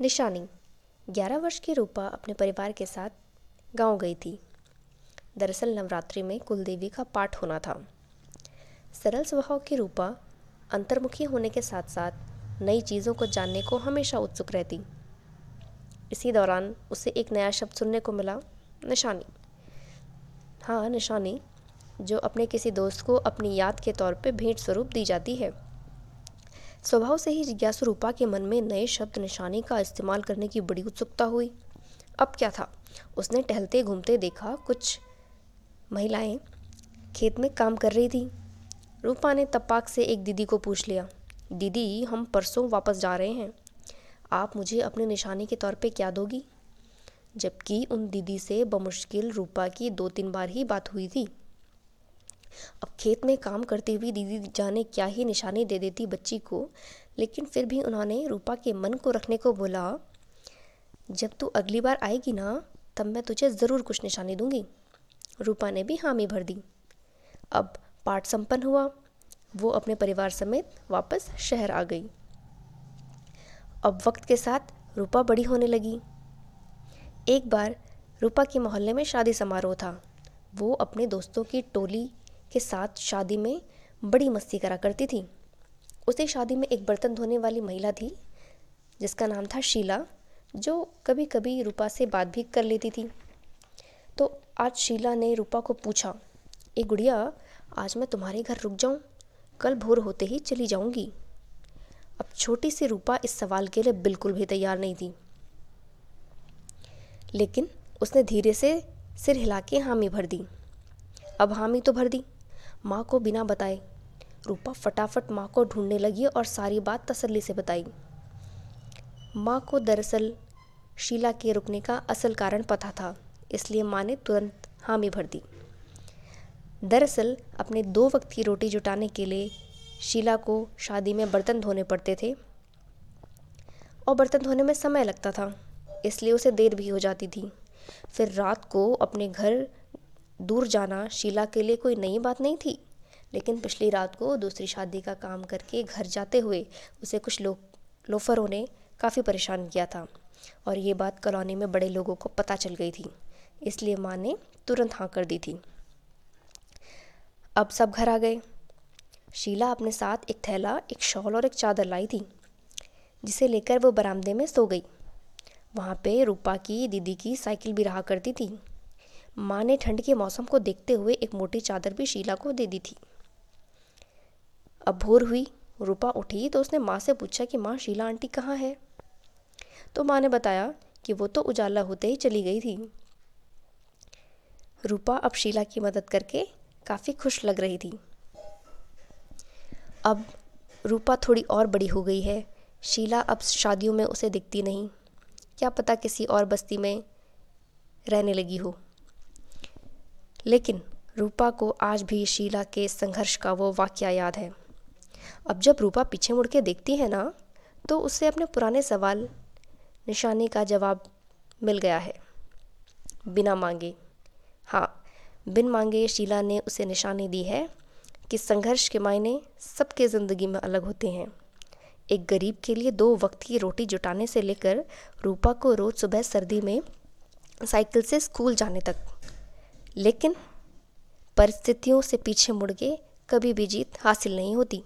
निशानी। ग्यारह वर्ष की रूपा अपने परिवार के साथ गाँव गई थी। दरअसल नवरात्रि में कुलदेवी का पाठ होना था। सरल स्वभाव की रूपा अंतर्मुखी होने के साथ साथ नई चीज़ों को जानने को हमेशा उत्सुक रहती। इसी दौरान उसे एक नया शब्द सुनने को मिला, निशानी। हाँ निशानी, जो अपने किसी दोस्त को अपनी याद के तौर पे भेंट स्वरूप दी जाती है। स्वभाव से ही जिज्ञासु रूपा के मन में नए शब्द निशानी का इस्तेमाल करने की बड़ी उत्सुकता हुई। अब क्या था? उसने टहलते घूमते देखा कुछ महिलाएँ खेत में काम कर रही थी। रूपा ने तपाक से एक दीदी को पूछ लिया, दीदी, हम परसों वापस जा रहे हैं। आप मुझे अपने निशानी के तौर पे क्या दोगी? जबकि उन दीदी से बमुश्किल रूपा की दो तीन बार ही बात हुई थी। अब खेत में काम करती हुई दीदी जाने क्या ही निशानी दे देती बच्ची को। लेकिन फिर भी उन्होंने रूपा के मन को रखने को बोला, जब तू अगली बार आएगी ना, तब मैं तुझे ज़रूर कुछ निशानी दूँगी। रूपा ने भी हामी भर दी। अब पाठ संपन्न हुआ। वो अपने परिवार समेत वापस शहर आ गई। अब वक्त के साथ रूपा बड़ी होने लगी। एक बार रूपा के मोहल्ले में शादी समारोह था। वो अपने दोस्तों की टोली के साथ शादी में बड़ी मस्ती करा करती थी। उसे शादी में एक बर्तन धोने वाली महिला थी, जिसका नाम था शीला, जो कभी कभी रूपा से बात भी कर लेती थी। तो आज शीला ने रूपा को पूछा, ए गुड़िया, आज मैं तुम्हारे घर रुक जाऊँ? कल भोर होते ही चली जाऊँगी। अब छोटी सी रूपा इस सवाल के लिए बिल्कुल भी तैयार नहीं थी। लेकिन उसने धीरे से सिर हिला के हामी भर दी। अब हामी तो भर दी। माँ को बिना बताए। रूपा फटाफट माँ को ढूँढने लगी और सारी बात तसल्ली से बताई। माँ को दरअसल शीला के रुकने का असल कारण पता था, इसलिए माँ ने तुरंत हामी भर दी। दरअसल, अपने दो वक्त की रोटी जुटाने के लिए शीला को शादी में बर्तन धोने पड़ते थे। और बर्तन धोने में समय लगता था, इसलिए उसे देर भी हो जाती थी। फिर रात को अपने घर दूर जाना शीला के लिए कोई नई बात नहीं थी। लेकिन पिछली रात को दूसरी शादी का काम करके घर जाते हुए उसे कुछ लोग लोफरों ने काफ़ी परेशान किया था। और ये बात कॉलोनी में बड़े लोगों को पता चल गई थी। इसलिए माँ ने तुरंत हाँ कर दी थी। अब सब घर आ गए। शीला अपने साथ एक थैला, एक शॉल और एक चादर लाई थी, जिसे लेकर वो बरामदे में सो गई। वहाँ पे रूपा की दीदी की साइकिल भी रहा करती थी। माँ ने ठंड के मौसम को देखते हुए एक मोटी चादर भी शीला को दे दी थी। अब भोर हुई, रूपा उठी तो उसने माँ से पूछा कि, माँ, शीला आंटी कहाँ है? तो माँ ने बताया कि वो तो उजाला होते ही चली गई थी। रूपा अब शीला की मदद करके काफ़ी खुश लग रही थी। अब रूपा थोड़ी और बड़ी हो गई है। शीला अब शादियों में उसे दिखती नहीं। क्या पता किसी और बस्ती में रहने लगी हो। लेकिन रूपा को आज भी शीला के संघर्ष का वो वाक्य याद है। अब जब रूपा पीछे मुड़ के देखती है ना तो उससे अपने पुराने सवाल, निशाने का जवाब मिल गया है। बिना मांगे। हाँ बिन मांगे शीला ने उसे निशानी दी है कि संघर्ष के मायने सबके ज़िंदगी में अलग होते हैं। एक गरीब के लिए दो वक्त की रोटी जुटाने से लेकर रूपा को रोज़ सुबह सर्दी में साइकिल से स्कूल जाने तक। लेकिन परिस्थितियों से पीछे मुड़ के कभी भी जीत हासिल नहीं होती।